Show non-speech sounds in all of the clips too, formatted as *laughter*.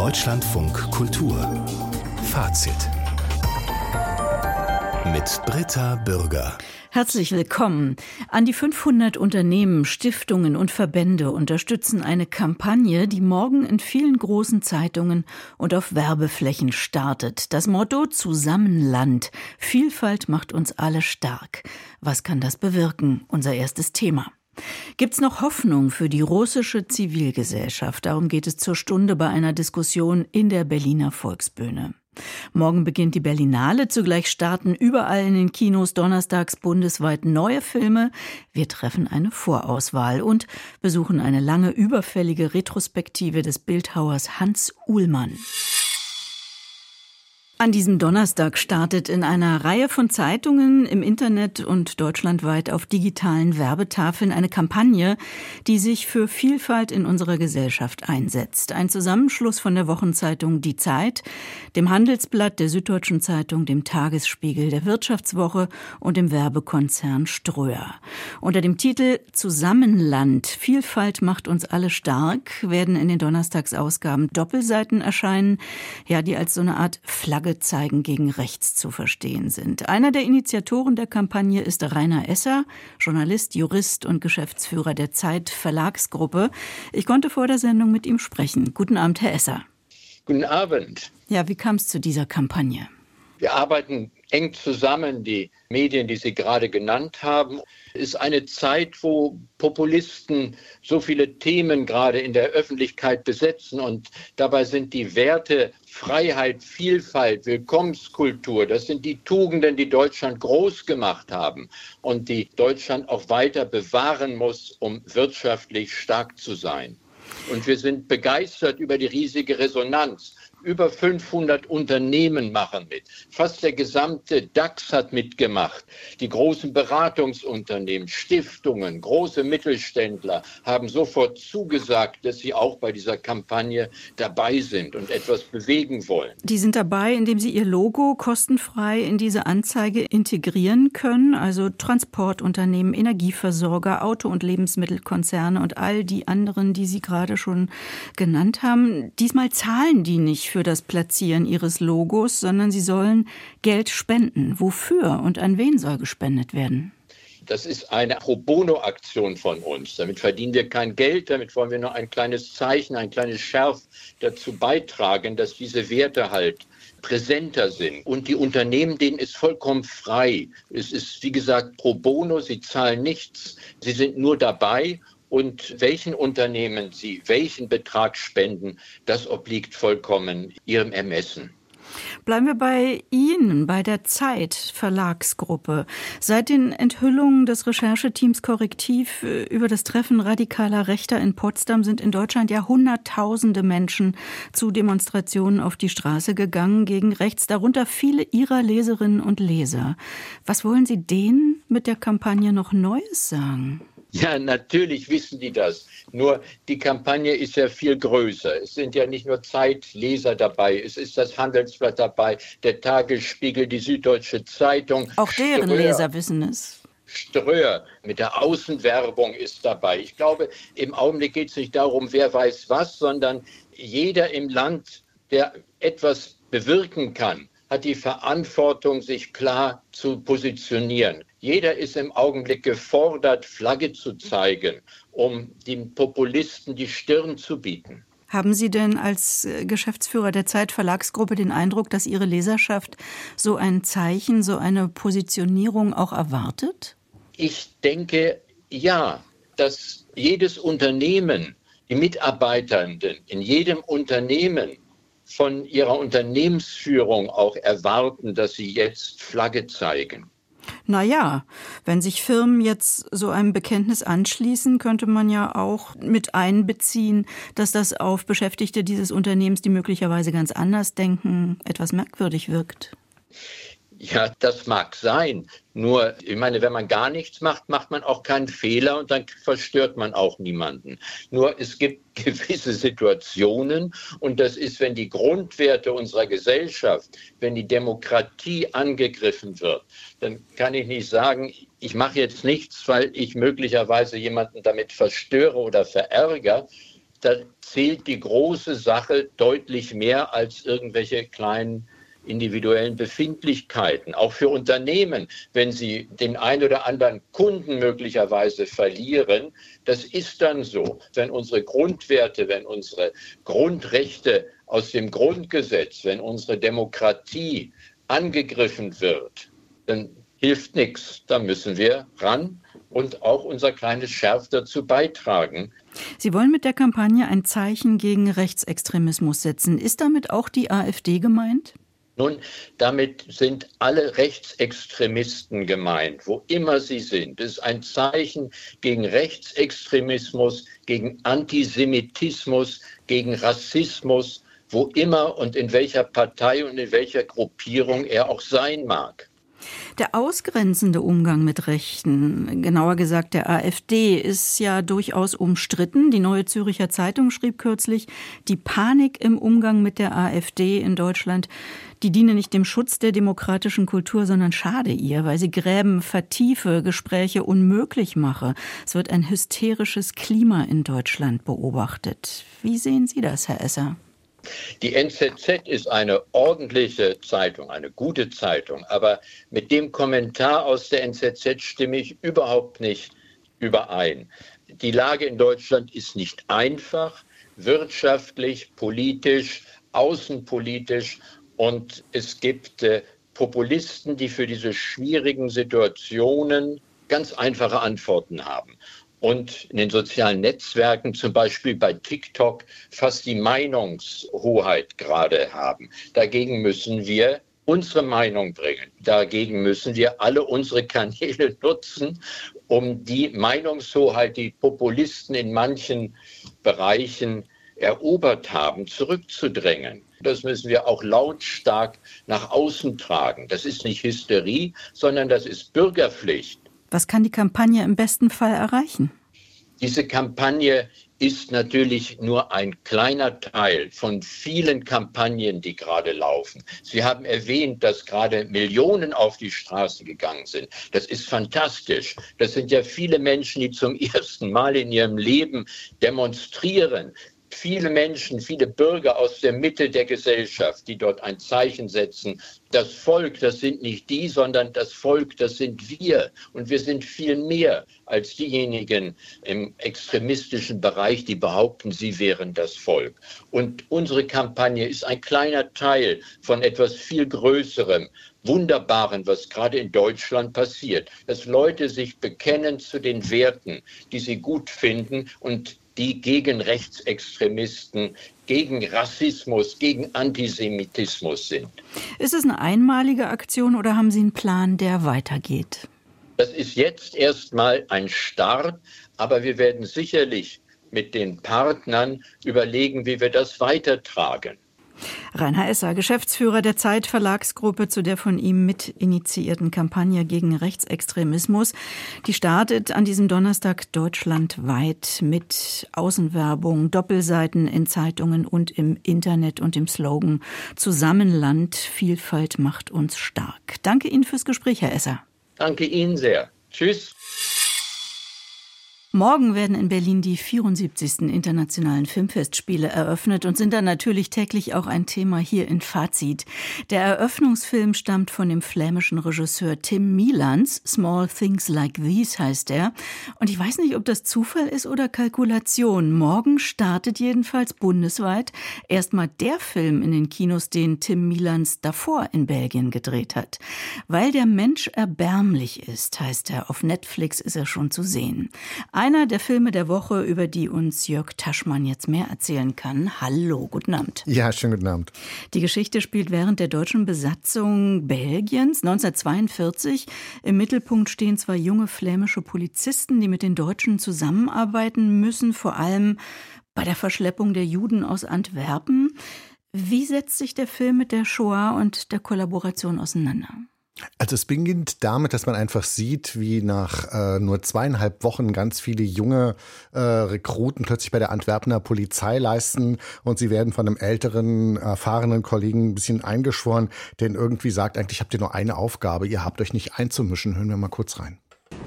Deutschlandfunk Kultur Fazit mit Britta Bürger. Herzlich willkommen. An die 500 Unternehmen, Stiftungen und Verbände unterstützen eine Kampagne, die morgen in vielen großen Zeitungen und auf Werbeflächen startet. Das Motto Zusammenland. Vielfalt macht uns alle stark. Was kann das bewirken? Unser erstes Thema. Gibt's noch Hoffnung für die russische Zivilgesellschaft? Darum geht es zur Stunde bei einer Diskussion in der Berliner Volksbühne. Morgen beginnt die Berlinale, zugleich starten überall in den Kinos donnerstags bundesweit neue Filme. Wir treffen eine Vorauswahl und besuchen eine lange überfällige Retrospektive des Bildhauers Hans Uhlmann. An diesem Donnerstag startet in einer Reihe von Zeitungen im Internet und deutschlandweit auf digitalen Werbetafeln eine Kampagne, die sich für Vielfalt in unserer Gesellschaft einsetzt. Ein Zusammenschluss von der Wochenzeitung Die Zeit, dem Handelsblatt, der Süddeutschen Zeitung, dem Tagesspiegel, der Wirtschaftswoche und dem Werbekonzern Ströer. Unter dem Titel Zusammenland Vielfalt macht uns alle stark werden in den Donnerstagsausgaben Doppelseiten erscheinen, ja, die als so eine Art Flagge Flagge zeigen gegen rechts zu verstehen sind. Einer der Initiatoren der Kampagne ist Rainer Esser, Journalist, Jurist und Geschäftsführer der Zeit Verlagsgruppe. Ich konnte vor der Sendung mit ihm sprechen. Guten Abend, Herr Esser. Guten Abend. Ja, wie kam es zu dieser Kampagne? Wir arbeiten eng zusammen, die Medien, die Sie gerade genannt haben. Ist eine Zeit, wo Populisten so viele Themen gerade in der Öffentlichkeit besetzen und dabei sind die Werte Freiheit, Vielfalt, Willkommenskultur, das sind die Tugenden, die Deutschland groß gemacht haben und die Deutschland auch weiter bewahren muss, um wirtschaftlich stark zu sein. Und wir sind begeistert über die riesige Resonanz über 500 Unternehmen machen mit. Fast der gesamte DAX hat mitgemacht. Die großen Beratungsunternehmen, Stiftungen, große Mittelständler haben sofort zugesagt, dass sie auch bei dieser Kampagne dabei sind und etwas bewegen wollen. Die sind dabei, indem sie ihr Logo kostenfrei in diese Anzeige integrieren können. Also Transportunternehmen, Energieversorger, Auto- und Lebensmittelkonzerne und all die anderen, die Sie gerade schon genannt haben. Diesmal zahlen die nicht für das Platzieren ihres Logos, sondern sie sollen Geld spenden. Wofür und an wen soll gespendet werden? Das ist eine Pro Bono-Aktion von uns. Damit verdienen wir kein Geld, damit wollen wir nur ein kleines Zeichen, ein kleines Schärf dazu beitragen, dass diese Werte halt präsenter sind. Und die Unternehmen, denen ist vollkommen frei. Es ist, wie gesagt, pro bono, sie zahlen nichts, sie sind nur dabei und welchen Unternehmen sie welchen Betrag spenden, das obliegt vollkommen ihrem Ermessen. Bleiben wir bei Ihnen, bei der Zeit Verlagsgruppe. Seit den Enthüllungen des Rechercheteams Korrektiv äh, über das Treffen radikaler Rechter in Potsdam sind in Deutschland ja Hunderttausende Menschen zu Demonstrationen auf die Straße gegangen gegen rechts, darunter viele Ihrer Leserinnen und Leser. Was wollen Sie denen mit der Kampagne noch Neues sagen? Ja, natürlich wissen die das. Nur die Kampagne ist ja viel größer. Es sind ja nicht nur Zeitleser dabei, es ist das Handelsblatt dabei, der Tagesspiegel, die Süddeutsche Zeitung. Auch deren Ströer, Leser wissen es. Ströer mit der Außenwerbung ist dabei. Ich glaube, im Augenblick geht es nicht darum, wer weiß was, sondern jeder im Land, der etwas bewirken kann, hat die Verantwortung, sich klar zu positionieren. Jeder ist im Augenblick gefordert, Flagge zu zeigen, um den Populisten die Stirn zu bieten. Haben Sie denn als äh, Geschäftsführer der Zeit Verlagsgruppe den Eindruck, dass Ihre Leserschaft so ein Zeichen, so eine Positionierung auch erwartet? Ich denke ja, dass jedes Unternehmen, die Mitarbeitenden in jedem Unternehmen von ihrer Unternehmensführung auch erwarten, dass sie jetzt Flagge zeigen. Naja, wenn sich Firmen jetzt so einem Bekenntnis anschließen, könnte man ja auch mit einbeziehen, dass das auf Beschäftigte dieses Unternehmens, die möglicherweise ganz anders denken, etwas merkwürdig wirkt. Ja, das mag sein. Nur, ich meine, wenn man gar nichts macht, macht man auch keinen Fehler und dann verstört man auch niemanden. Nur es gibt *laughs* gewisse Situationen und das ist, wenn die Grundwerte unserer Gesellschaft, wenn die Demokratie angegriffen wird, dann kann ich nicht sagen, ich mache jetzt nichts, weil ich möglicherweise jemanden damit verstöre oder verärgere, da zählt die große Sache deutlich mehr als irgendwelche kleinen individuellen Befindlichkeiten. Auch für Unternehmen, wenn sie den ein oder anderen Kunden möglicherweise verlieren, das ist dann so. Wenn unsere Grundwerte, wenn unsere Grundrechte aus dem Grundgesetz, wenn unsere Demokratie angegriffen wird, dann hilft nichts. Da müssen wir ran und auch unser kleines Schärf dazu beitragen. Sie wollen mit der Kampagne ein Zeichen gegen Rechtsextremismus setzen. Ist damit auch die AfD gemeint? Nun, damit sind alle Rechtsextremisten gemeint, wo immer sie sind. Es ist ein Zeichen gegen Rechtsextremismus, gegen Antisemitismus, gegen Rassismus, wo immer und in welcher Partei und in welcher Gruppierung er auch sein mag. Der ausgrenzende Umgang mit Rechten, genauer gesagt der AfD, ist ja durchaus umstritten. Die Neue Züricher Zeitung schrieb kürzlich, die Panik im Umgang mit der AfD in Deutschland, die diene nicht dem Schutz der demokratischen Kultur, sondern schade ihr, weil sie Gräben vertiefe, Gespräche unmöglich mache. Es wird ein hysterisches Klima in Deutschland beobachtet. Wie sehen Sie das, Herr Esser? Die NZZ ist eine ordentliche Zeitung, eine gute Zeitung, aber mit dem Kommentar aus der NZZ stimme ich überhaupt nicht überein. Die Lage in Deutschland ist nicht einfach, wirtschaftlich, politisch, außenpolitisch und es gibt äh, Populisten, die für diese schwierigen Situationen ganz einfache Antworten haben und in den sozialen Netzwerken, zum Beispiel bei TikTok, fast die Meinungshoheit gerade haben. Dagegen müssen wir unsere Meinung bringen. Dagegen müssen wir alle unsere Kanäle *laughs* nutzen, um die Meinungshoheit, die Populisten in manchen Bereichen erobert haben, zurückzudrängen. Das müssen wir auch lautstark nach außen tragen. Das ist nicht Hysterie, sondern das ist Bürgerpflicht. Was kann die Kampagne im besten Fall erreichen? Diese Kampagne ist natürlich nur ein kleiner Teil von vielen Kampagnen, die gerade laufen. Sie haben erwähnt, dass gerade Millionen auf die Straße gegangen sind. Das ist fantastisch. Das sind ja viele Menschen, die zum *laughs* ersten Mal in ihrem Leben demonstrieren viele Menschen, viele Bürger aus der Mitte der Gesellschaft, die dort ein Zeichen setzen. Das Volk, das sind nicht die, sondern das Volk, das sind wir. Und wir sind viel mehr als diejenigen im extremistischen Bereich, die behaupten, sie wären das Volk. Und unsere Kampagne ist ein kleiner Teil von etwas viel Größerem. Wunderbaren, was gerade in Deutschland passiert, dass Leute sich bekennen zu den Werten, die sie gut finden und die gegen Rechtsextremisten, gegen Rassismus, gegen Antisemitismus sind. Ist es eine einmalige Aktion oder haben Sie einen Plan, der weitergeht? Das ist jetzt erstmal ein Start, aber wir werden sicherlich mit den Partnern überlegen, wie wir das weitertragen. Rainer Esser, Geschäftsführer der Zeit Verlagsgruppe zu der von ihm mit initiierten Kampagne gegen Rechtsextremismus. Die startet an diesem Donnerstag deutschlandweit mit Außenwerbung, Doppelseiten in Zeitungen und im Internet und dem Slogan Zusammenland, Vielfalt macht uns stark. Danke Ihnen fürs Gespräch, Herr Esser. Danke Ihnen sehr. Tschüss. Morgen werden in Berlin die 74. Internationalen Filmfestspiele eröffnet und sind dann natürlich täglich auch ein Thema hier in Fazit. Der Eröffnungsfilm stammt von dem flämischen Regisseur Tim Milans. Small Things Like These heißt er. Und ich weiß nicht, ob das Zufall ist oder Kalkulation. Morgen startet jedenfalls bundesweit erstmal der Film in den Kinos, den Tim Milans davor in Belgien gedreht hat. Weil der Mensch erbärmlich ist, heißt er. Auf Netflix ist er schon zu sehen. Einer der Filme der Woche, über die uns Jörg Taschmann jetzt mehr erzählen kann. Hallo, guten Abend. Ja, schönen guten Abend. Die Geschichte spielt während der deutschen Besatzung Belgiens 1942. Im Mittelpunkt stehen zwei junge flämische Polizisten, die mit den Deutschen zusammenarbeiten müssen, vor allem bei der Verschleppung der Juden aus Antwerpen. Wie setzt sich der Film mit der Shoah und der Kollaboration auseinander? Also es beginnt damit, dass man einfach sieht, wie nach äh, nur zweieinhalb Wochen ganz viele junge äh, Rekruten plötzlich bei der Antwerpener Polizei leisten und sie werden von einem älteren, erfahrenen Kollegen ein bisschen eingeschworen, der irgendwie sagt, eigentlich habt ihr nur eine Aufgabe, ihr habt euch nicht einzumischen. Hören wir mal kurz rein.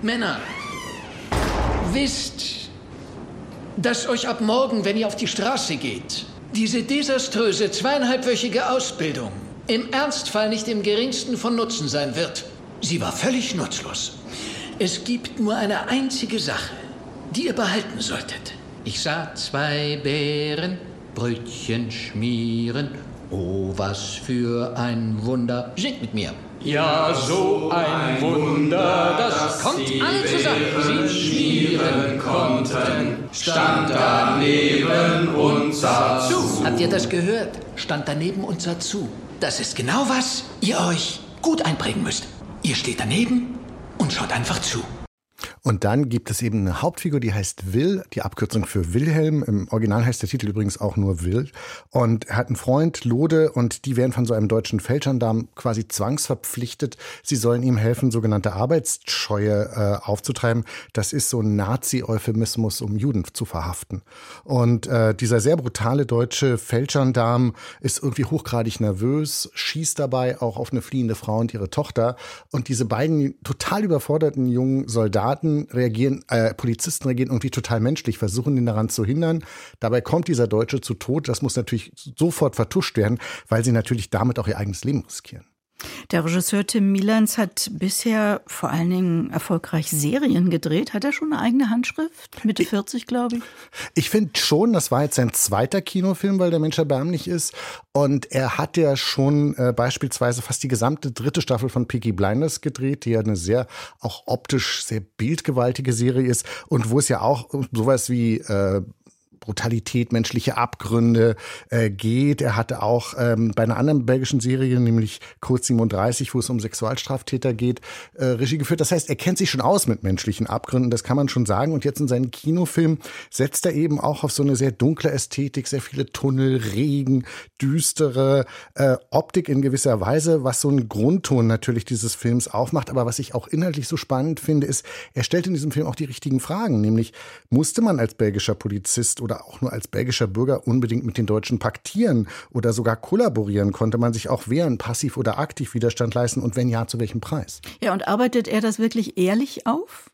Männer, wisst, dass euch ab morgen, wenn ihr auf die Straße geht, diese desaströse zweieinhalbwöchige Ausbildung im Ernstfall nicht im geringsten von Nutzen sein wird. Sie war völlig nutzlos. Es gibt nur eine einzige Sache, die ihr behalten solltet. Ich sah zwei Bären Brötchen schmieren. Oh, was für ein Wunder. Singt mit mir. Ja, so ein Wunder, das kommt alle zusammen. Sie schmieren konnten, stand daneben und sah zu. Habt ihr das gehört? Stand daneben und sah zu. Das ist genau was ihr euch gut einprägen müsst. Ihr steht daneben und schaut einfach zu. Und dann gibt es eben eine Hauptfigur, die heißt Will, die Abkürzung für Wilhelm. Im Original heißt der Titel übrigens auch nur Will. Und er hat einen Freund, Lode, und die werden von so einem deutschen Feldgendarm quasi zwangsverpflichtet. Sie sollen ihm helfen, sogenannte Arbeitsscheue äh, aufzutreiben. Das ist so ein Nazi-Euphemismus, um Juden zu verhaften. Und äh, dieser sehr brutale deutsche Feldgendarm ist irgendwie hochgradig nervös, schießt dabei auch auf eine fliehende Frau und ihre Tochter. Und diese beiden total überforderten jungen Soldaten reagieren, äh, Polizisten reagieren irgendwie total menschlich, versuchen ihn daran zu hindern. Dabei kommt dieser Deutsche zu Tod. Das muss natürlich sofort vertuscht werden, weil sie natürlich damit auch ihr eigenes Leben riskieren. Der Regisseur Tim Milans hat bisher vor allen Dingen erfolgreich Serien gedreht. Hat er schon eine eigene Handschrift? Mitte 40, glaube ich. Ich finde schon, das war jetzt sein zweiter Kinofilm, weil der Mensch erbärmlich ist. Und er hat ja schon äh, beispielsweise fast die gesamte dritte Staffel von Peaky Blinders gedreht, die ja eine sehr auch optisch sehr bildgewaltige Serie ist und wo es ja auch sowas wie äh, Brutalität, menschliche Abgründe äh, geht. Er hatte auch ähm, bei einer anderen belgischen Serie, nämlich Code 37, wo es um Sexualstraftäter geht, äh, Regie geführt. Das heißt, er kennt sich schon aus mit menschlichen Abgründen, das kann man schon sagen. Und jetzt in seinen Kinofilm setzt er eben auch auf so eine sehr dunkle Ästhetik, sehr viele Tunnel, Regen, düstere äh, Optik in gewisser Weise, was so einen Grundton natürlich dieses Films aufmacht. Aber was ich auch inhaltlich so spannend finde, ist, er stellt in diesem Film auch die richtigen Fragen, nämlich musste man als belgischer Polizist oder oder auch nur als belgischer Bürger unbedingt mit den Deutschen paktieren oder sogar kollaborieren? Konnte man sich auch wehren, passiv oder aktiv Widerstand leisten und wenn ja, zu welchem Preis? Ja, und arbeitet er das wirklich ehrlich auf?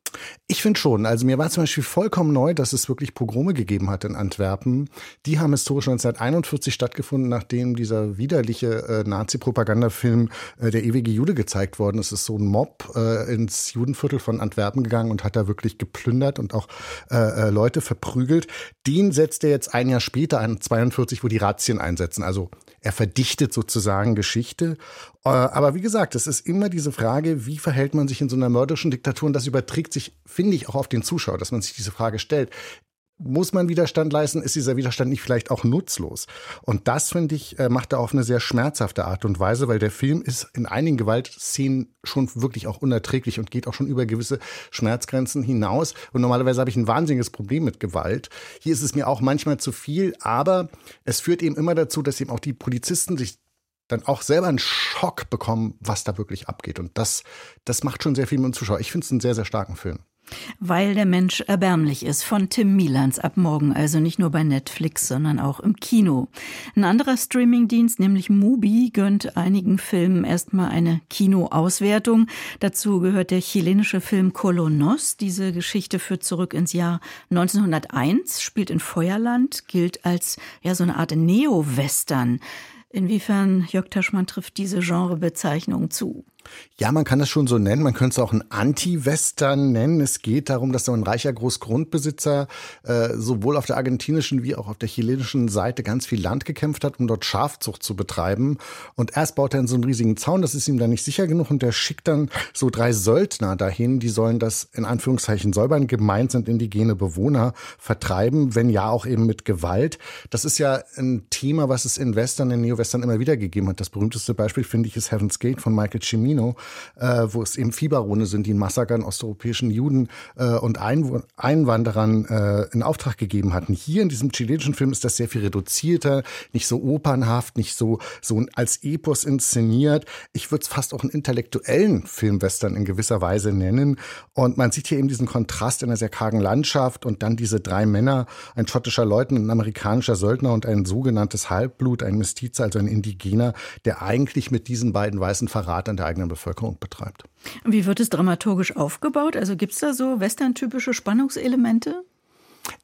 Ich finde schon. Also mir war zum Beispiel vollkommen neu, dass es wirklich Pogrome gegeben hat in Antwerpen. Die haben historisch 1941 stattgefunden, nachdem dieser widerliche äh, Nazi-Propagandafilm äh, Der ewige Jude gezeigt worden ist. Es ist so ein Mob äh, ins Judenviertel von Antwerpen gegangen und hat da wirklich geplündert und auch äh, äh Leute verprügelt. Den setzt er jetzt ein Jahr später an, 42, wo die Razzien einsetzen. Also er verdichtet sozusagen Geschichte. Äh, aber wie gesagt, es ist immer diese Frage, wie verhält man sich in so einer mörderischen Diktatur? Und das überträgt sich, finde ich, auch auf den Zuschauer, dass man sich diese Frage stellt muss man Widerstand leisten? Ist dieser Widerstand nicht vielleicht auch nutzlos? Und das, finde ich, äh, macht er auf eine sehr schmerzhafte Art und Weise, weil der Film ist in einigen Gewaltszenen schon wirklich auch unerträglich und geht auch schon über gewisse Schmerzgrenzen hinaus. Und normalerweise habe ich ein wahnsinniges Problem mit Gewalt. Hier ist es mir auch manchmal zu viel, aber es führt eben immer dazu, dass eben auch die Polizisten sich dann auch selber einen Schock bekommen, was da wirklich abgeht. Und das, das macht schon sehr viel mit dem Zuschauer. Ich finde es einen sehr, sehr starken Film. Weil der Mensch erbärmlich ist, von Tim Milans ab morgen, also nicht nur bei Netflix, sondern auch im Kino. Ein anderer Streamingdienst, nämlich Mubi, gönnt einigen Filmen erstmal eine Kinoauswertung. Dazu gehört der chilenische Film Colonos. Diese Geschichte führt zurück ins Jahr 1901, spielt in Feuerland, gilt als ja so eine Art Neo-Western. Inwiefern, Jörg Taschmann, trifft diese Genrebezeichnung zu? Ja, man kann das schon so nennen. Man könnte es auch ein Anti-Western nennen. Es geht darum, dass so ein reicher Großgrundbesitzer äh, sowohl auf der argentinischen wie auch auf der chilenischen Seite ganz viel Land gekämpft hat, um dort Schafzucht zu betreiben. Und erst baut er in so einen riesigen Zaun, das ist ihm dann nicht sicher genug und der schickt dann so drei Söldner dahin, die sollen das in Anführungszeichen säubern, gemeint sind indigene Bewohner vertreiben, wenn ja auch eben mit Gewalt. Das ist ja ein Thema, was es in Western, in Neo-Western immer wieder gegeben hat. Das berühmteste Beispiel, finde ich, ist Heaven's Gate von Michael Cimino Torino, äh, wo es eben Fieberrone sind, die ein Massaker an osteuropäischen Juden äh, und Einw Einwanderern äh, in Auftrag gegeben hatten. Hier in diesem chilenischen Film ist das sehr viel reduzierter, nicht so opernhaft, nicht so, so als Epos inszeniert. Ich würde es fast auch einen intellektuellen Filmwestern in gewisser Weise nennen. Und man sieht hier eben diesen Kontrast in einer sehr kargen Landschaft und dann diese drei Männer, ein schottischer Leutnant, ein amerikanischer Söldner und ein sogenanntes Halbblut, ein Mestizer, also ein Indigener, der eigentlich mit diesen beiden weißen Verrat an der eigenen Bevölkerung betreibt. Wie wird es dramaturgisch aufgebaut? Also gibt es da so western-typische Spannungselemente?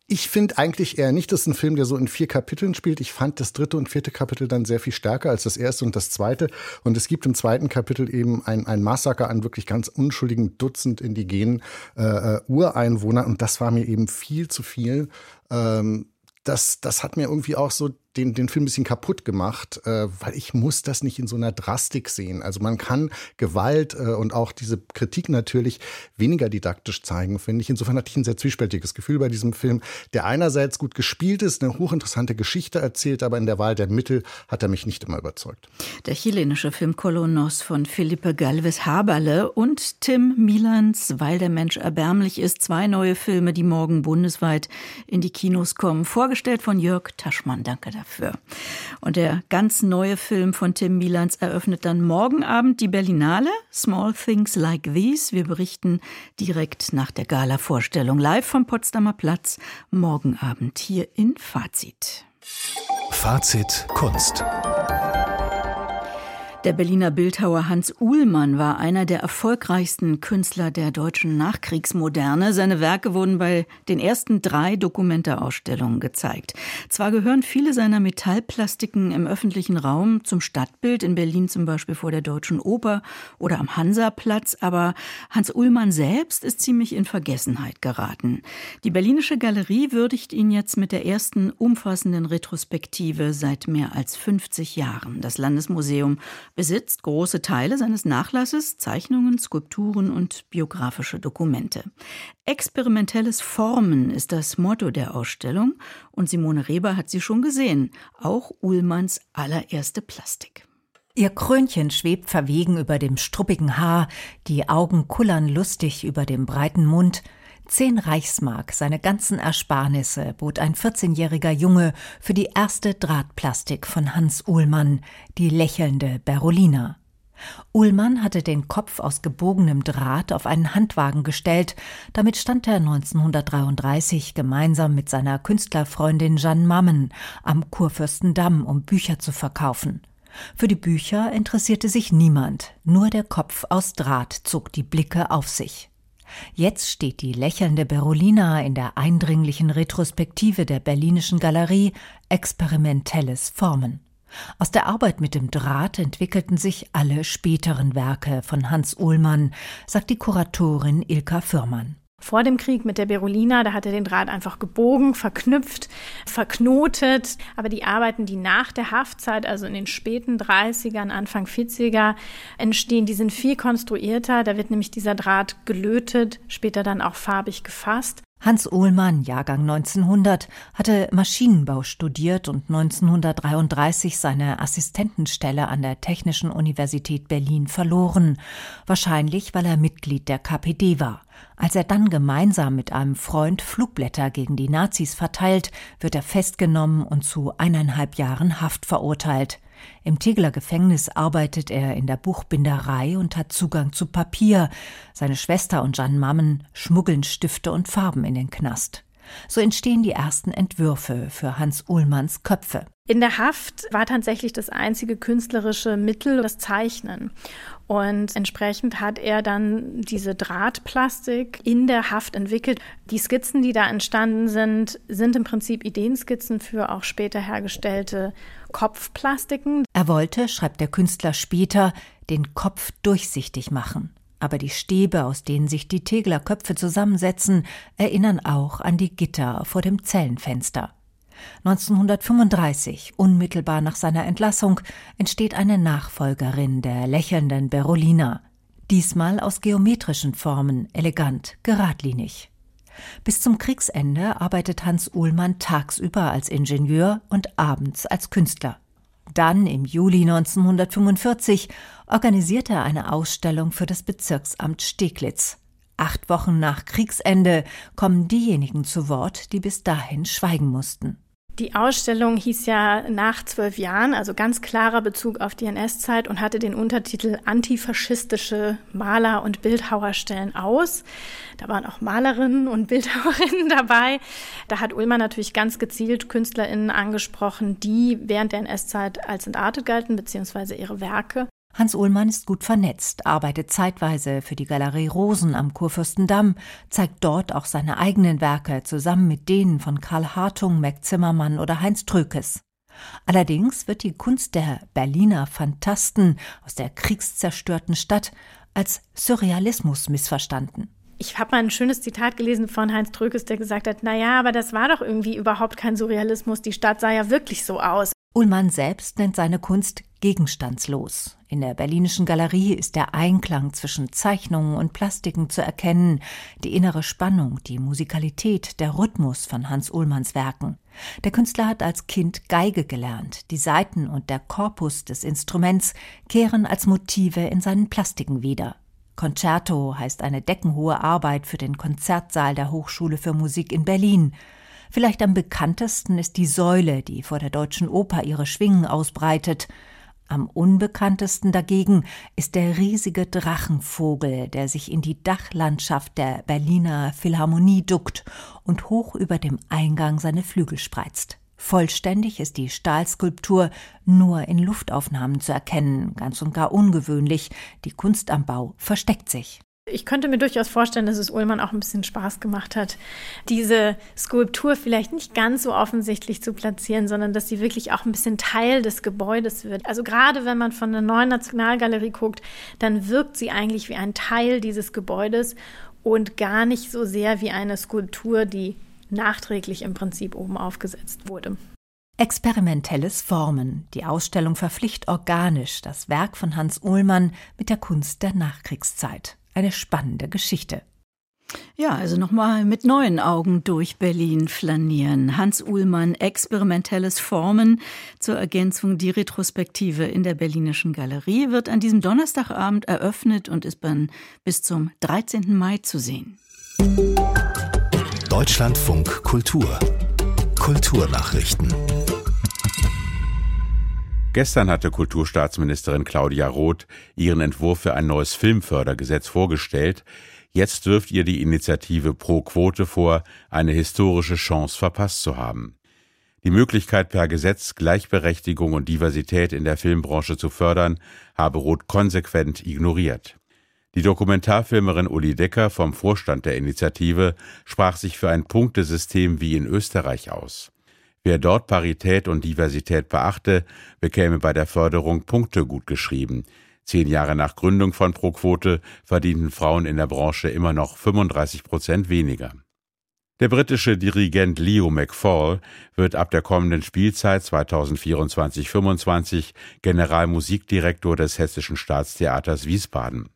Ich finde eigentlich eher nicht, dass ein Film, der so in vier Kapiteln spielt. Ich fand das dritte und vierte Kapitel dann sehr viel stärker als das erste und das zweite. Und es gibt im zweiten Kapitel eben ein, ein Massaker an wirklich ganz unschuldigen Dutzend indigenen äh, äh Ureinwohnern. Und das war mir eben viel zu viel. Ähm, das, das hat mir irgendwie auch so den, den Film ein bisschen kaputt gemacht, äh, weil ich muss das nicht in so einer Drastik sehen. Also man kann Gewalt äh, und auch diese Kritik natürlich weniger didaktisch zeigen, finde ich. Insofern hatte ich ein sehr zwiespältiges Gefühl bei diesem Film, der einerseits gut gespielt ist, eine hochinteressante Geschichte erzählt, aber in der Wahl der Mittel hat er mich nicht immer überzeugt. Der chilenische Film Colonos von Felipe Galvez Haberle und Tim Milans Weil der Mensch erbärmlich ist, zwei neue Filme, die morgen bundesweit in die Kinos kommen, vorgestellt von Jörg Taschmann. Danke dafür dafür. Und der ganz neue Film von Tim Milans eröffnet dann morgen Abend die Berlinale Small Things Like These. Wir berichten direkt nach der Gala-Vorstellung live vom Potsdamer Platz morgen Abend hier in Fazit. Fazit Kunst. Der Berliner Bildhauer Hans Uhlmann war einer der erfolgreichsten Künstler der deutschen Nachkriegsmoderne. Seine Werke wurden bei den ersten drei Dokumentarausstellungen gezeigt. Zwar gehören viele seiner Metallplastiken im öffentlichen Raum zum Stadtbild, in Berlin zum Beispiel vor der Deutschen Oper oder am Hansaplatz, aber Hans Uhlmann selbst ist ziemlich in Vergessenheit geraten. Die Berlinische Galerie würdigt ihn jetzt mit der ersten umfassenden Retrospektive seit mehr als 50 Jahren. Das Landesmuseum besitzt große Teile seines Nachlasses, Zeichnungen, Skulpturen und biografische Dokumente. Experimentelles Formen ist das Motto der Ausstellung und Simone Reber hat sie schon gesehen, auch Ullmanns allererste Plastik. Ihr Krönchen schwebt verwegen über dem struppigen Haar, die Augen kullern lustig über dem breiten Mund, Zehn Reichsmark, seine ganzen Ersparnisse, bot ein 14-jähriger Junge für die erste Drahtplastik von Hans Uhlmann, die lächelnde Berolina. Uhlmann hatte den Kopf aus gebogenem Draht auf einen Handwagen gestellt. Damit stand er 1933 gemeinsam mit seiner Künstlerfreundin Jeanne Mammen am Kurfürstendamm, um Bücher zu verkaufen. Für die Bücher interessierte sich niemand, nur der Kopf aus Draht zog die Blicke auf sich. Jetzt steht die lächelnde Berolina in der eindringlichen Retrospektive der Berlinischen Galerie Experimentelles Formen. Aus der Arbeit mit dem Draht entwickelten sich alle späteren Werke von Hans Uhlmann, sagt die Kuratorin Ilka Fürmann vor dem Krieg mit der Berolina, da hat er den Draht einfach gebogen, verknüpft, verknotet. Aber die Arbeiten, die nach der Haftzeit, also in den späten 30ern, Anfang 40er entstehen, die sind viel konstruierter. Da wird nämlich dieser Draht gelötet, später dann auch farbig gefasst. Hans Ohlmann, Jahrgang 1900, hatte Maschinenbau studiert und 1933 seine Assistentenstelle an der Technischen Universität Berlin verloren, wahrscheinlich weil er Mitglied der KPD war. Als er dann gemeinsam mit einem Freund Flugblätter gegen die Nazis verteilt, wird er festgenommen und zu eineinhalb Jahren Haft verurteilt. Im Tegler Gefängnis arbeitet er in der Buchbinderei und hat Zugang zu Papier. Seine Schwester und Jeanne Mammen schmuggeln Stifte und Farben in den Knast. So entstehen die ersten Entwürfe für Hans Uhlmanns Köpfe. In der Haft war tatsächlich das einzige künstlerische Mittel das Zeichnen. Und entsprechend hat er dann diese Drahtplastik in der Haft entwickelt. Die Skizzen, die da entstanden sind, sind im Prinzip Ideenskizzen für auch später hergestellte Kopfplastiken. Er wollte, schreibt der Künstler später, den Kopf durchsichtig machen. Aber die Stäbe, aus denen sich die Teglerköpfe zusammensetzen, erinnern auch an die Gitter vor dem Zellenfenster. 1935, unmittelbar nach seiner Entlassung, entsteht eine Nachfolgerin der lächelnden Berolina, diesmal aus geometrischen Formen, elegant, geradlinig. Bis zum Kriegsende arbeitet Hans Uhlmann tagsüber als Ingenieur und abends als Künstler. Dann im Juli 1945 organisiert er eine Ausstellung für das Bezirksamt Steglitz. Acht Wochen nach Kriegsende kommen diejenigen zu Wort, die bis dahin schweigen mussten. Die Ausstellung hieß ja nach zwölf Jahren, also ganz klarer Bezug auf die NS-Zeit und hatte den Untertitel Antifaschistische Maler- und Bildhauer stellen aus. Da waren auch Malerinnen und Bildhauerinnen *laughs* dabei. Da hat Ullmann natürlich ganz gezielt KünstlerInnen angesprochen, die während der NS-Zeit als entartet galten, beziehungsweise ihre Werke. Hans Uhlmann ist gut vernetzt, arbeitet zeitweise für die Galerie Rosen am Kurfürstendamm, zeigt dort auch seine eigenen Werke zusammen mit denen von Karl Hartung, Mac Zimmermann oder Heinz Trökes. Allerdings wird die Kunst der Berliner Phantasten aus der kriegszerstörten Stadt als Surrealismus missverstanden. Ich habe mal ein schönes Zitat gelesen von Heinz Trökes, der gesagt hat, na ja, aber das war doch irgendwie überhaupt kein Surrealismus, die Stadt sah ja wirklich so aus. Ullmann selbst nennt seine Kunst gegenstandslos. In der Berlinischen Galerie ist der Einklang zwischen Zeichnungen und Plastiken zu erkennen, die innere Spannung, die Musikalität, der Rhythmus von Hans Ullmanns Werken. Der Künstler hat als Kind Geige gelernt. Die Saiten und der Korpus des Instruments kehren als Motive in seinen Plastiken wieder. Concerto heißt eine deckenhohe Arbeit für den Konzertsaal der Hochschule für Musik in Berlin. Vielleicht am bekanntesten ist die Säule, die vor der Deutschen Oper ihre Schwingen ausbreitet. Am unbekanntesten dagegen ist der riesige Drachenvogel, der sich in die Dachlandschaft der Berliner Philharmonie duckt und hoch über dem Eingang seine Flügel spreizt. Vollständig ist die Stahlskulptur nur in Luftaufnahmen zu erkennen, ganz und gar ungewöhnlich. Die Kunst am Bau versteckt sich. Ich könnte mir durchaus vorstellen, dass es Ullmann auch ein bisschen Spaß gemacht hat, diese Skulptur vielleicht nicht ganz so offensichtlich zu platzieren, sondern dass sie wirklich auch ein bisschen Teil des Gebäudes wird. Also gerade wenn man von der neuen Nationalgalerie guckt, dann wirkt sie eigentlich wie ein Teil dieses Gebäudes und gar nicht so sehr wie eine Skulptur, die nachträglich im Prinzip oben aufgesetzt wurde. Experimentelles Formen. Die Ausstellung verpflicht organisch das Werk von Hans Uhlmann mit der Kunst der Nachkriegszeit eine spannende Geschichte. Ja, also nochmal mit neuen Augen durch Berlin flanieren. Hans Uhlmann, experimentelles Formen zur Ergänzung die Retrospektive in der Berlinischen Galerie wird an diesem Donnerstagabend eröffnet und ist dann bis zum 13. Mai zu sehen. Deutschlandfunk Kultur Kulturnachrichten Gestern hatte Kulturstaatsministerin Claudia Roth ihren Entwurf für ein neues Filmfördergesetz vorgestellt. Jetzt wirft ihr die Initiative Pro Quote vor, eine historische Chance verpasst zu haben. Die Möglichkeit per Gesetz Gleichberechtigung und Diversität in der Filmbranche zu fördern, habe Roth konsequent ignoriert. Die Dokumentarfilmerin Uli Decker vom Vorstand der Initiative sprach sich für ein Punktesystem wie in Österreich aus. Wer dort Parität und Diversität beachte, bekäme bei der Förderung Punkte gut geschrieben. Zehn Jahre nach Gründung von ProQuote verdienten Frauen in der Branche immer noch 35 Prozent weniger. Der britische Dirigent Leo McFall wird ab der kommenden Spielzeit 2024-25 Generalmusikdirektor des Hessischen Staatstheaters Wiesbaden.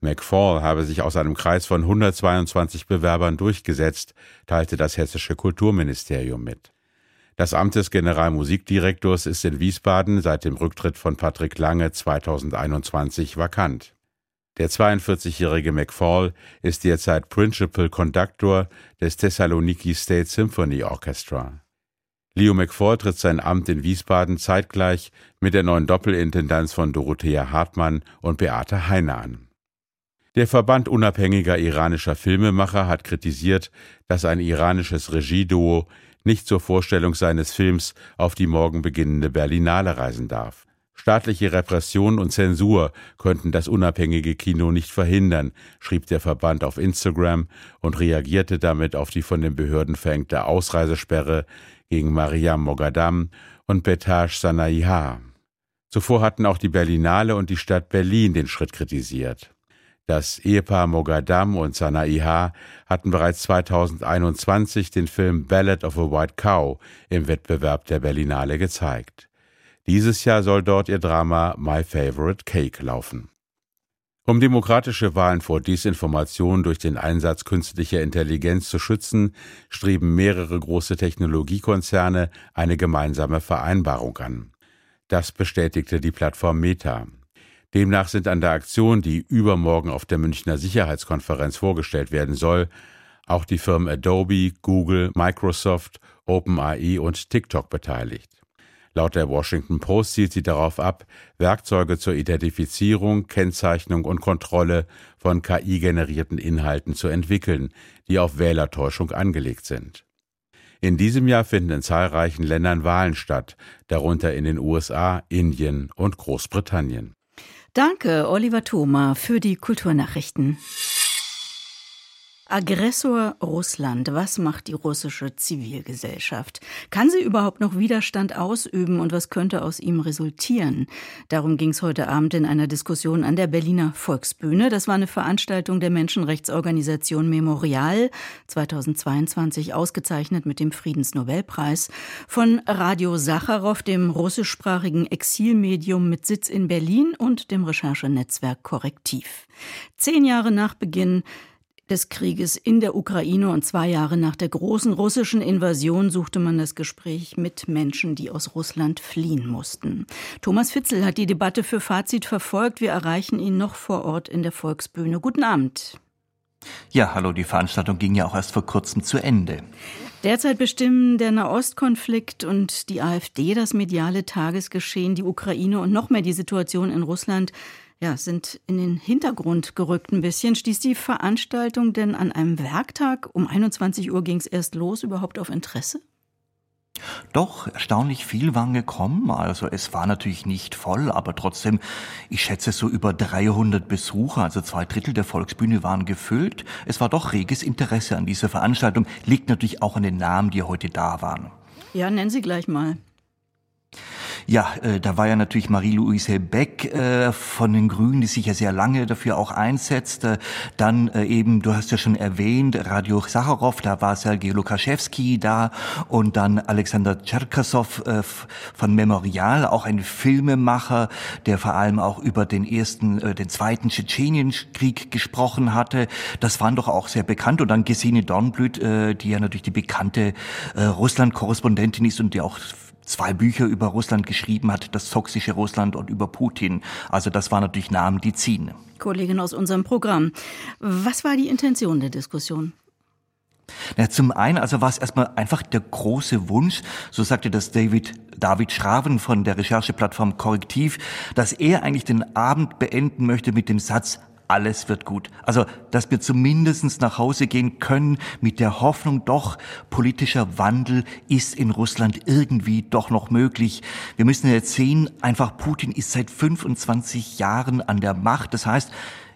McFall habe sich aus einem Kreis von 122 Bewerbern durchgesetzt, teilte das hessische Kulturministerium mit. Das Amt des Generalmusikdirektors ist in Wiesbaden seit dem Rücktritt von Patrick Lange 2021 vakant. Der 42-jährige McFall ist derzeit Principal Conductor des Thessaloniki State Symphony Orchestra. Leo McFall tritt sein Amt in Wiesbaden zeitgleich mit der neuen Doppelintendanz von Dorothea Hartmann und Beate Heine an. Der Verband unabhängiger iranischer Filmemacher hat kritisiert, dass ein iranisches Regieduo nicht zur Vorstellung seines Films auf die morgen beginnende Berlinale reisen darf. Staatliche Repression und Zensur könnten das unabhängige Kino nicht verhindern, schrieb der Verband auf Instagram und reagierte damit auf die von den Behörden verhängte Ausreisesperre gegen Mariam Mogadam und Betaj Sanaiha. Zuvor hatten auch die Berlinale und die Stadt Berlin den Schritt kritisiert. Das Ehepaar Mogadam und Sanaiha hatten bereits 2021 den Film Ballad of a White Cow im Wettbewerb der Berlinale gezeigt. Dieses Jahr soll dort ihr Drama My Favorite Cake laufen. Um demokratische Wahlen vor Desinformation durch den Einsatz künstlicher Intelligenz zu schützen, streben mehrere große Technologiekonzerne eine gemeinsame Vereinbarung an. Das bestätigte die Plattform Meta. Demnach sind an der Aktion, die übermorgen auf der Münchner Sicherheitskonferenz vorgestellt werden soll, auch die Firmen Adobe, Google, Microsoft, OpenAI und TikTok beteiligt. Laut der Washington Post zielt sie darauf ab, Werkzeuge zur Identifizierung, Kennzeichnung und Kontrolle von KI-generierten Inhalten zu entwickeln, die auf Wählertäuschung angelegt sind. In diesem Jahr finden in zahlreichen Ländern Wahlen statt, darunter in den USA, Indien und Großbritannien. Danke, Oliver Thoma, für die Kulturnachrichten. Aggressor Russland. Was macht die russische Zivilgesellschaft? Kann sie überhaupt noch Widerstand ausüben und was könnte aus ihm resultieren? Darum ging es heute Abend in einer Diskussion an der Berliner Volksbühne. Das war eine Veranstaltung der Menschenrechtsorganisation Memorial, 2022 ausgezeichnet mit dem Friedensnobelpreis, von Radio Sacharow, dem russischsprachigen Exilmedium mit Sitz in Berlin und dem Recherchenetzwerk Korrektiv. Zehn Jahre nach Beginn des Krieges in der Ukraine und zwei Jahre nach der großen russischen Invasion suchte man das Gespräch mit Menschen, die aus Russland fliehen mussten. Thomas Fitzel hat die Debatte für Fazit verfolgt. Wir erreichen ihn noch vor Ort in der Volksbühne. Guten Abend. Ja, hallo, die Veranstaltung ging ja auch erst vor kurzem zu Ende. Derzeit bestimmen der Nahostkonflikt und die AfD das mediale Tagesgeschehen, die Ukraine und noch mehr die Situation in Russland ja, sind in den Hintergrund gerückt ein bisschen. Stieß die Veranstaltung denn an einem Werktag? Um 21 Uhr ging es erst los, überhaupt auf Interesse? Doch, erstaunlich viel waren gekommen. Also es war natürlich nicht voll, aber trotzdem, ich schätze so über 300 Besucher, also zwei Drittel der Volksbühne waren gefüllt. Es war doch reges Interesse an dieser Veranstaltung, liegt natürlich auch an den Namen, die heute da waren. Ja, nennen Sie gleich mal. Ja, äh, da war ja natürlich Marie-Louise Beck äh, von den Grünen, die sich ja sehr lange dafür auch einsetzt. Äh, dann eben, du hast ja schon erwähnt, Radio Sacharow, da war Sergei Lukaschewski da und dann Alexander Tscherkassow äh, von Memorial, auch ein Filmemacher, der vor allem auch über den ersten, äh, den zweiten Tschetschenienkrieg gesprochen hatte. Das waren doch auch sehr bekannt. Und dann Gesine Dornblüt, äh, die ja natürlich die bekannte äh, Russland-Korrespondentin ist und die auch zwei Bücher über Russland geschrieben hat, das toxische Russland und über Putin. Also das waren natürlich Namen, die ziehen. Kollegin aus unserem Programm. Was war die Intention der Diskussion? Na, zum einen, also war es erstmal einfach der große Wunsch, so sagte das David, David Schraven von der Rechercheplattform Korrektiv, dass er eigentlich den Abend beenden möchte mit dem Satz, alles wird gut. Also, dass wir zumindest nach Hause gehen können mit der Hoffnung, doch politischer Wandel ist in Russland irgendwie doch noch möglich. Wir müssen jetzt sehen, einfach Putin ist seit 25 Jahren an der Macht. Das heißt,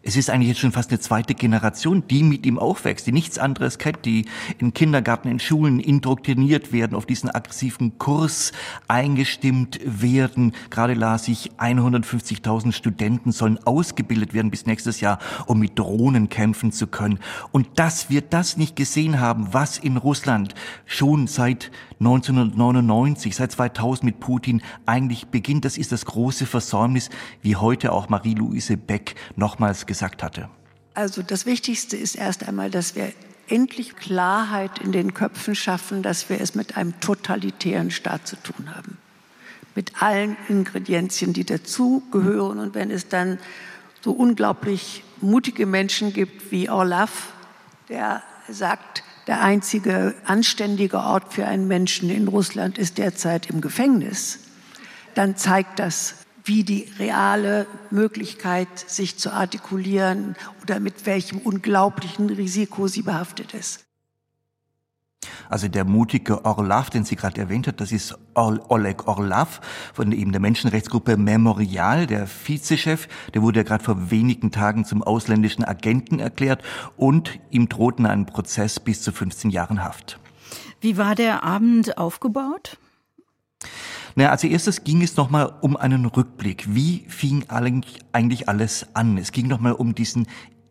es ist eigentlich jetzt schon fast eine zweite Generation, die mit ihm aufwächst, die nichts anderes kennt, die in Kindergarten, in Schulen indoktriniert werden, auf diesen aggressiven Kurs eingestimmt werden. Gerade las ich, 150.000 Studenten sollen ausgebildet werden bis nächstes Jahr, um mit Drohnen kämpfen zu können. Und dass wir das nicht gesehen haben, was in Russland schon seit 1999, seit 2000 mit Putin eigentlich beginnt, das ist das große Versäumnis, wie heute auch Marie-Louise Beck nochmals gesagt hatte. Also das Wichtigste ist erst einmal, dass wir endlich Klarheit in den Köpfen schaffen, dass wir es mit einem totalitären Staat zu tun haben. Mit allen Ingredienzien, die dazugehören. Und wenn es dann so unglaublich mutige Menschen gibt wie Orlov, der sagt, der einzige anständige Ort für einen Menschen in Russland ist derzeit im Gefängnis, dann zeigt das, wie die reale Möglichkeit, sich zu artikulieren oder mit welchem unglaublichen Risiko sie behaftet ist. Also der mutige Orlav, den sie gerade erwähnt hat, das ist Oleg Orlav von eben der Menschenrechtsgruppe Memorial, der Vizechef. Der wurde ja gerade vor wenigen Tagen zum ausländischen Agenten erklärt und ihm drohten ein Prozess bis zu 15 Jahren Haft. Wie war der Abend aufgebaut? Na, als erstes ging es nochmal um einen Rückblick. Wie fing eigentlich alles an? Es ging nochmal um diesen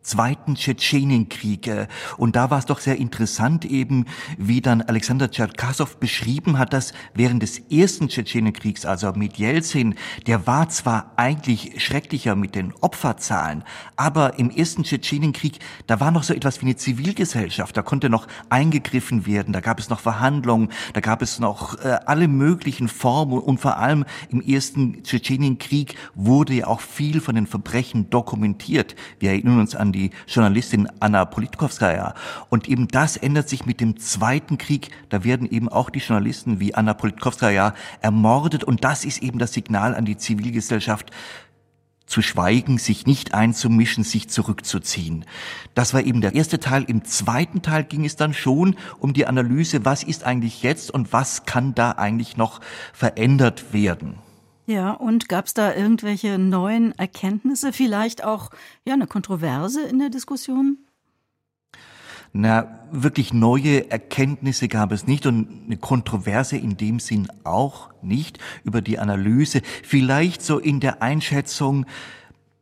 Zweiten Tschetschenienkrieg. Und da war es doch sehr interessant eben, wie dann Alexander Tscherkassow beschrieben hat, dass während des ersten Tschetschenienkriegs, also mit Jelzin, der war zwar eigentlich schrecklicher mit den Opferzahlen, aber im ersten Tschetschenienkrieg, da war noch so etwas wie eine Zivilgesellschaft, da konnte noch eingegriffen werden, da gab es noch Verhandlungen, da gab es noch äh, alle möglichen Formen und vor allem im ersten Tschetschenienkrieg wurde ja auch viel von den Verbrechen dokumentiert. Wir erinnern uns an die Journalistin Anna Politkovskaya. Und eben das ändert sich mit dem Zweiten Krieg. Da werden eben auch die Journalisten wie Anna Politkovskaya ermordet. Und das ist eben das Signal an die Zivilgesellschaft, zu schweigen, sich nicht einzumischen, sich zurückzuziehen. Das war eben der erste Teil. Im zweiten Teil ging es dann schon um die Analyse, was ist eigentlich jetzt und was kann da eigentlich noch verändert werden. Ja, und gab es da irgendwelche neuen Erkenntnisse, vielleicht auch ja, eine Kontroverse in der Diskussion? Na, wirklich neue Erkenntnisse gab es nicht und eine Kontroverse in dem Sinn auch nicht über die Analyse. Vielleicht so in der Einschätzung,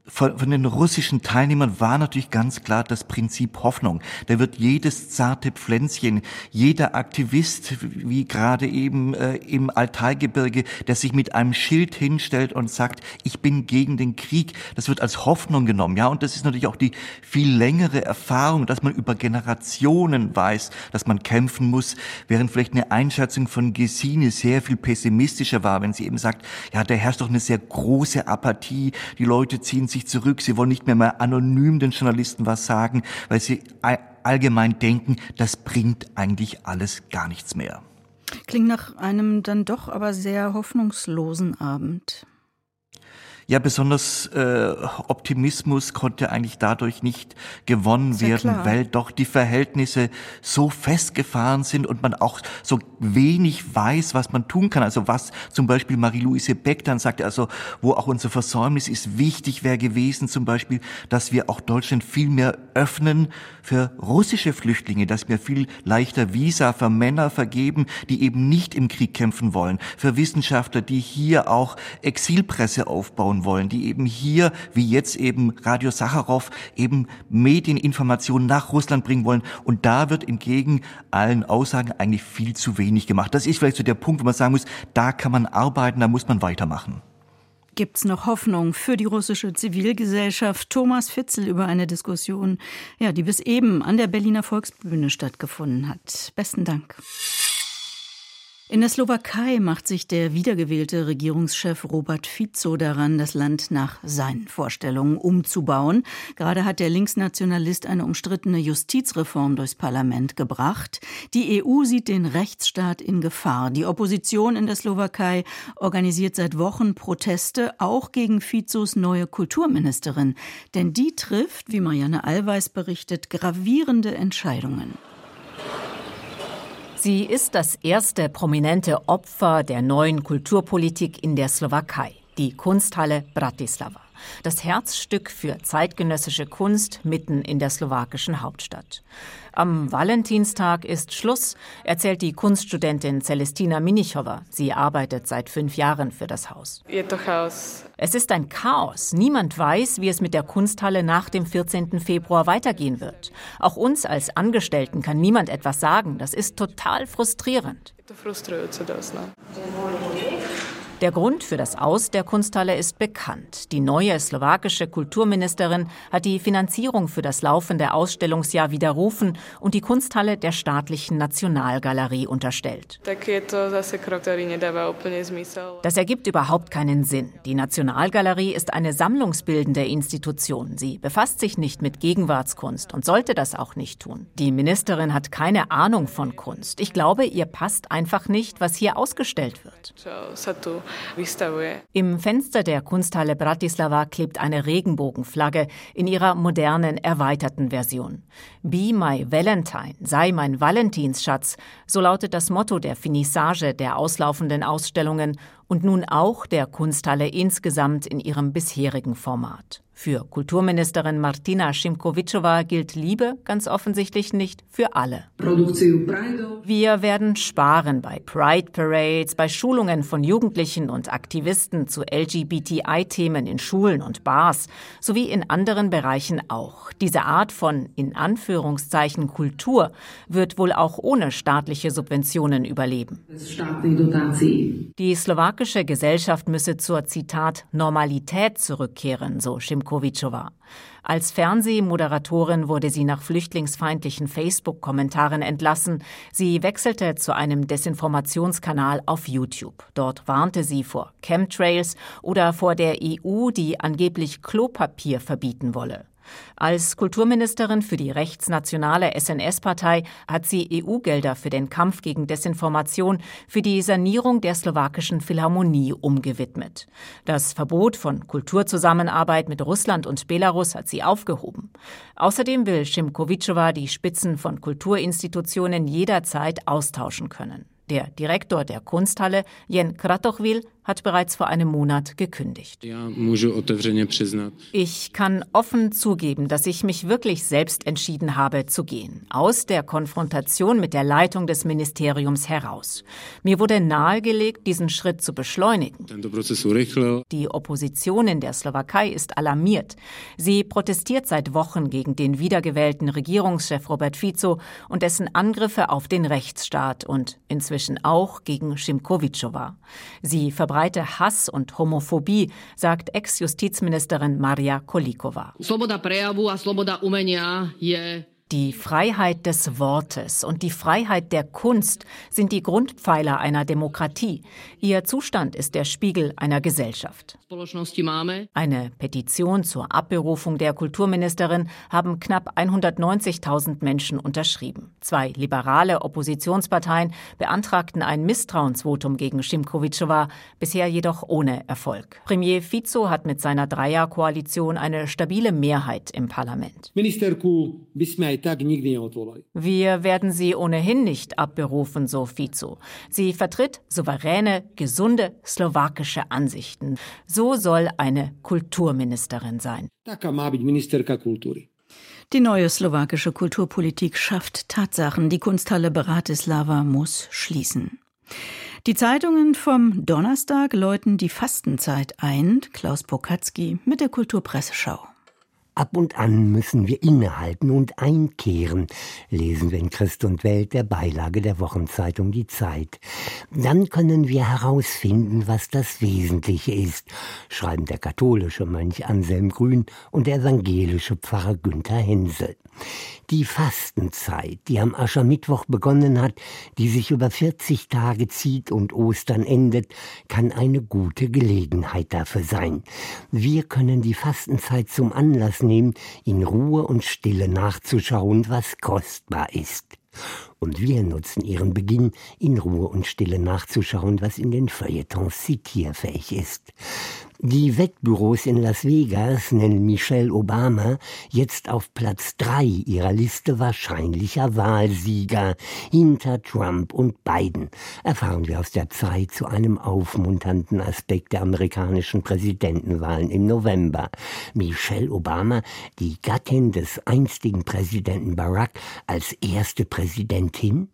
von, von, den russischen Teilnehmern war natürlich ganz klar das Prinzip Hoffnung. Da wird jedes zarte Pflänzchen, jeder Aktivist, wie gerade eben äh, im Altaigebirge, der sich mit einem Schild hinstellt und sagt, ich bin gegen den Krieg, das wird als Hoffnung genommen. Ja, und das ist natürlich auch die viel längere Erfahrung, dass man über Generationen weiß, dass man kämpfen muss, während vielleicht eine Einschätzung von Gesine sehr viel pessimistischer war, wenn sie eben sagt, ja, da herrscht doch eine sehr große Apathie, die Leute ziehen zurück, sie wollen nicht mehr mal anonym den Journalisten was sagen, weil sie allgemein denken, das bringt eigentlich alles gar nichts mehr. Klingt nach einem dann doch aber sehr hoffnungslosen Abend. Ja, besonders äh, Optimismus konnte eigentlich dadurch nicht gewonnen werden, klar. weil doch die Verhältnisse so festgefahren sind und man auch so wenig weiß, was man tun kann. Also was zum Beispiel Marie-Louise Beck dann sagte, also wo auch unser Versäumnis ist, wichtig wäre gewesen zum Beispiel, dass wir auch Deutschland viel mehr öffnen für russische Flüchtlinge, dass wir viel leichter Visa für Männer vergeben, die eben nicht im Krieg kämpfen wollen, für Wissenschaftler, die hier auch Exilpresse aufbauen aufbauen wollen, die eben hier, wie jetzt eben Radio Sacharow, eben Medieninformationen nach Russland bringen wollen. Und da wird entgegen allen Aussagen eigentlich viel zu wenig gemacht. Das ist vielleicht so der Punkt, wo man sagen muss, da kann man arbeiten, da muss man weitermachen. Gibt es noch Hoffnung für die russische Zivilgesellschaft? Thomas Fitzel über eine Diskussion, ja, die bis eben an der Berliner Volksbühne stattgefunden hat. Besten Dank. In der Slowakei macht sich der wiedergewählte Regierungschef Robert Fico daran, das Land nach seinen Vorstellungen umzubauen. Gerade hat der Linksnationalist eine umstrittene Justizreform durchs Parlament gebracht. Die EU sieht den Rechtsstaat in Gefahr. Die Opposition in der Slowakei organisiert seit Wochen Proteste, auch gegen Fizos neue Kulturministerin. Denn die trifft, wie Marianne Allweis berichtet, gravierende Entscheidungen. Sie ist das erste prominente Opfer der neuen Kulturpolitik in der Slowakei, die Kunsthalle Bratislava das Herzstück für zeitgenössische Kunst mitten in der slowakischen Hauptstadt. Am Valentinstag ist Schluss, erzählt die Kunststudentin Celestina Minichowa. Sie arbeitet seit fünf Jahren für das Haus. Es ist ein Chaos. Niemand weiß, wie es mit der Kunsthalle nach dem 14. Februar weitergehen wird. Auch uns als Angestellten kann niemand etwas sagen. Das ist total frustrierend. Der Grund für das Aus der Kunsthalle ist bekannt. Die neue slowakische Kulturministerin hat die Finanzierung für das laufende Ausstellungsjahr widerrufen und die Kunsthalle der staatlichen Nationalgalerie unterstellt. Das ergibt überhaupt keinen Sinn. Die Nationalgalerie ist eine sammlungsbildende Institution. Sie befasst sich nicht mit Gegenwartskunst und sollte das auch nicht tun. Die Ministerin hat keine Ahnung von Kunst. Ich glaube, ihr passt einfach nicht, was hier ausgestellt wird. Im Fenster der Kunsthalle Bratislava klebt eine Regenbogenflagge in ihrer modernen, erweiterten Version. Be my Valentine, sei mein Valentinsschatz, so lautet das Motto der Finissage der auslaufenden Ausstellungen und nun auch der Kunsthalle insgesamt in ihrem bisherigen Format. Für Kulturministerin Martina Šimkovičová gilt Liebe ganz offensichtlich nicht für alle. Wir werden sparen bei Pride Parades, bei Schulungen von Jugendlichen und Aktivisten zu LGBTI-Themen in Schulen und Bars sowie in anderen Bereichen auch. Diese Art von in Anführungszeichen Kultur wird wohl auch ohne staatliche Subventionen überleben. Die slowakische Gesellschaft müsse zur Zitat Normalität zurückkehren, so. Šimkovičová. Als Fernsehmoderatorin wurde sie nach flüchtlingsfeindlichen Facebook-Kommentaren entlassen. Sie wechselte zu einem Desinformationskanal auf YouTube. Dort warnte sie vor Chemtrails oder vor der EU, die angeblich Klopapier verbieten wolle. Als Kulturministerin für die rechtsnationale SNS-Partei hat sie EU-Gelder für den Kampf gegen Desinformation für die Sanierung der slowakischen Philharmonie umgewidmet. Das Verbot von Kulturzusammenarbeit mit Russland und Belarus hat sie aufgehoben. Außerdem will Schimkowiczova die Spitzen von Kulturinstitutionen jederzeit austauschen können. Der Direktor der Kunsthalle, Jen Kratochwil, hat bereits vor einem Monat gekündigt. Ich kann offen zugeben, dass ich mich wirklich selbst entschieden habe zu gehen, aus der Konfrontation mit der Leitung des Ministeriums heraus. Mir wurde nahegelegt, diesen Schritt zu beschleunigen. Die Opposition in der Slowakei ist alarmiert. Sie protestiert seit Wochen gegen den wiedergewählten Regierungschef Robert Fico und dessen Angriffe auf den Rechtsstaat und inzwischen auch gegen Schimkovičova. Sie verbreite Hass und Homophobie, sagt Ex-Justizministerin Maria Kolikova. Die Freiheit des Wortes und die Freiheit der Kunst sind die Grundpfeiler einer Demokratie. Ihr Zustand ist der Spiegel einer Gesellschaft. Eine Petition zur Abberufung der Kulturministerin haben knapp 190.000 Menschen unterschrieben. Zwei liberale Oppositionsparteien beantragten ein Misstrauensvotum gegen Schimkovičova, bisher jedoch ohne Erfolg. Premier Fico hat mit seiner Dreierkoalition eine stabile Mehrheit im Parlament. Wir werden sie ohnehin nicht abberufen, so Fico. Sie vertritt souveräne, gesunde slowakische Ansichten. So soll eine Kulturministerin sein. Die neue slowakische Kulturpolitik schafft Tatsachen. Die Kunsthalle Bratislava muss schließen. Die Zeitungen vom Donnerstag läuten die Fastenzeit ein. Klaus Pokatzki mit der Kulturpresseschau. Ab und an müssen wir innehalten und einkehren, lesen wir in Christ und Welt der Beilage der Wochenzeitung Die Zeit. Dann können wir herausfinden, was das Wesentliche ist, schreiben der katholische Mönch Anselm Grün und der evangelische Pfarrer Günther Hensel. Die Fastenzeit, die am Aschermittwoch begonnen hat, die sich über 40 Tage zieht und Ostern endet, kann eine gute Gelegenheit dafür sein. Wir können die Fastenzeit zum Anlass nehmen, in Ruhe und Stille nachzuschauen, was kostbar ist. Und wir nutzen ihren Beginn, in Ruhe und Stille nachzuschauen, was in den Feuilletons zitierfähig ist. Die Wettbüros in Las Vegas nennen Michelle Obama jetzt auf Platz drei ihrer Liste wahrscheinlicher Wahlsieger hinter Trump und Biden, erfahren wir aus der Zeit zu einem aufmunternden Aspekt der amerikanischen Präsidentenwahlen im November. Michelle Obama, die Gattin des einstigen Präsidenten Barack, als erste Präsidentin,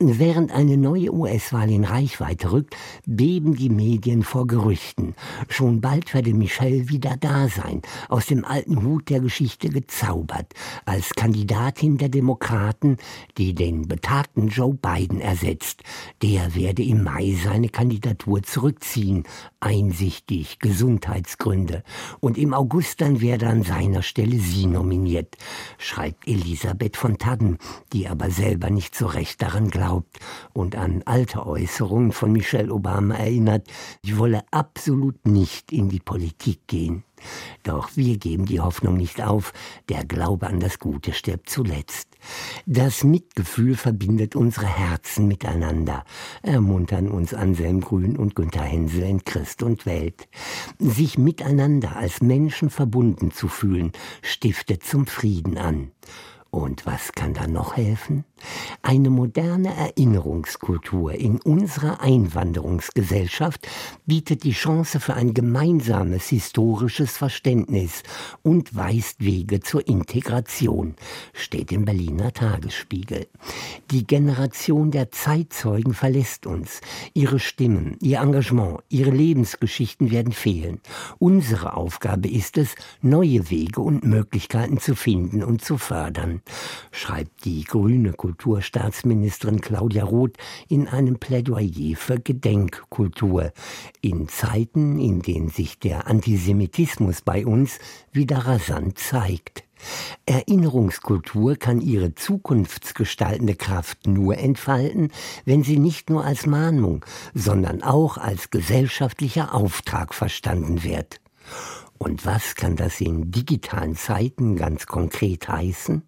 Während eine neue US-Wahl in Reichweite rückt, beben die Medien vor Gerüchten. Schon bald werde Michelle wieder da sein, aus dem alten Hut der Geschichte gezaubert, als Kandidatin der Demokraten, die den betagten Joe Biden ersetzt. Der werde im Mai seine Kandidatur zurückziehen, einsichtig Gesundheitsgründe. Und im August dann werde an seiner Stelle sie nominiert, schreibt Elisabeth von Tadden, die aber selber nicht so recht daran glaubt und an alte Äußerungen von Michelle Obama erinnert, sie wolle absolut nicht in die Politik gehen. Doch wir geben die Hoffnung nicht auf, der Glaube an das Gute stirbt zuletzt. Das Mitgefühl verbindet unsere Herzen miteinander, ermuntern uns Anselm Grün und Günther Hensel in Christ und Welt. Sich miteinander als Menschen verbunden zu fühlen, stiftet zum Frieden an. Und was kann da noch helfen? Eine moderne Erinnerungskultur in unserer Einwanderungsgesellschaft bietet die Chance für ein gemeinsames historisches Verständnis und weist Wege zur Integration, steht im Berliner Tagesspiegel. Die Generation der Zeitzeugen verlässt uns. Ihre Stimmen, ihr Engagement, ihre Lebensgeschichten werden fehlen. Unsere Aufgabe ist es, neue Wege und Möglichkeiten zu finden und zu fördern, schreibt die grüne Kultur Kulturstaatsministerin Claudia Roth in einem Plädoyer für Gedenkkultur in Zeiten, in denen sich der Antisemitismus bei uns wieder rasant zeigt. Erinnerungskultur kann ihre zukunftsgestaltende Kraft nur entfalten, wenn sie nicht nur als Mahnung, sondern auch als gesellschaftlicher Auftrag verstanden wird. Und was kann das in digitalen Zeiten ganz konkret heißen?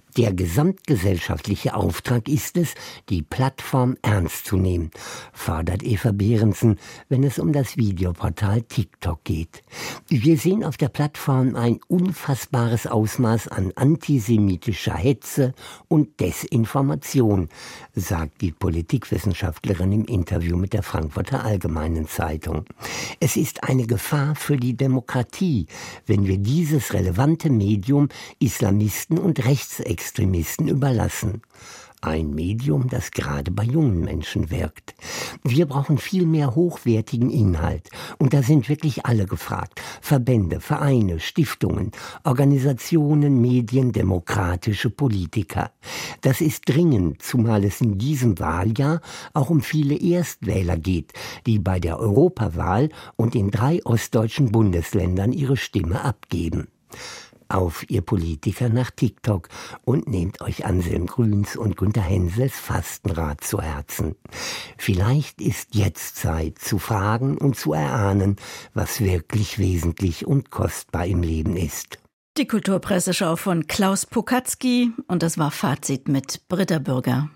Der gesamtgesellschaftliche Auftrag ist es, die Plattform ernst zu nehmen, fordert Eva Behrensen, wenn es um das Videoportal TikTok geht. Wir sehen auf der Plattform ein unfassbares Ausmaß an antisemitischer Hetze und Desinformation, sagt die Politikwissenschaftlerin im Interview mit der Frankfurter Allgemeinen Zeitung. Es ist eine Gefahr für die Demokratie, wenn wir dieses relevante Medium Islamisten und Rechtsextremisten überlassen. Ein Medium, das gerade bei jungen Menschen wirkt. Wir brauchen viel mehr hochwertigen Inhalt. Und da sind wirklich alle gefragt. Verbände, Vereine, Stiftungen, Organisationen, Medien, demokratische Politiker. Das ist dringend, zumal es in diesem Wahljahr auch um viele Erstwähler geht, die bei der Europawahl und in drei ostdeutschen Bundesländern ihre Stimme abgeben auf, ihr Politiker, nach TikTok und nehmt euch Anselm Grüns und Günter Hensels Fastenrat zu Herzen. Vielleicht ist jetzt Zeit zu fragen und zu erahnen, was wirklich wesentlich und kostbar im Leben ist. Die Kulturpresseschau von Klaus Pokatzki und das war Fazit mit Britta Bürger.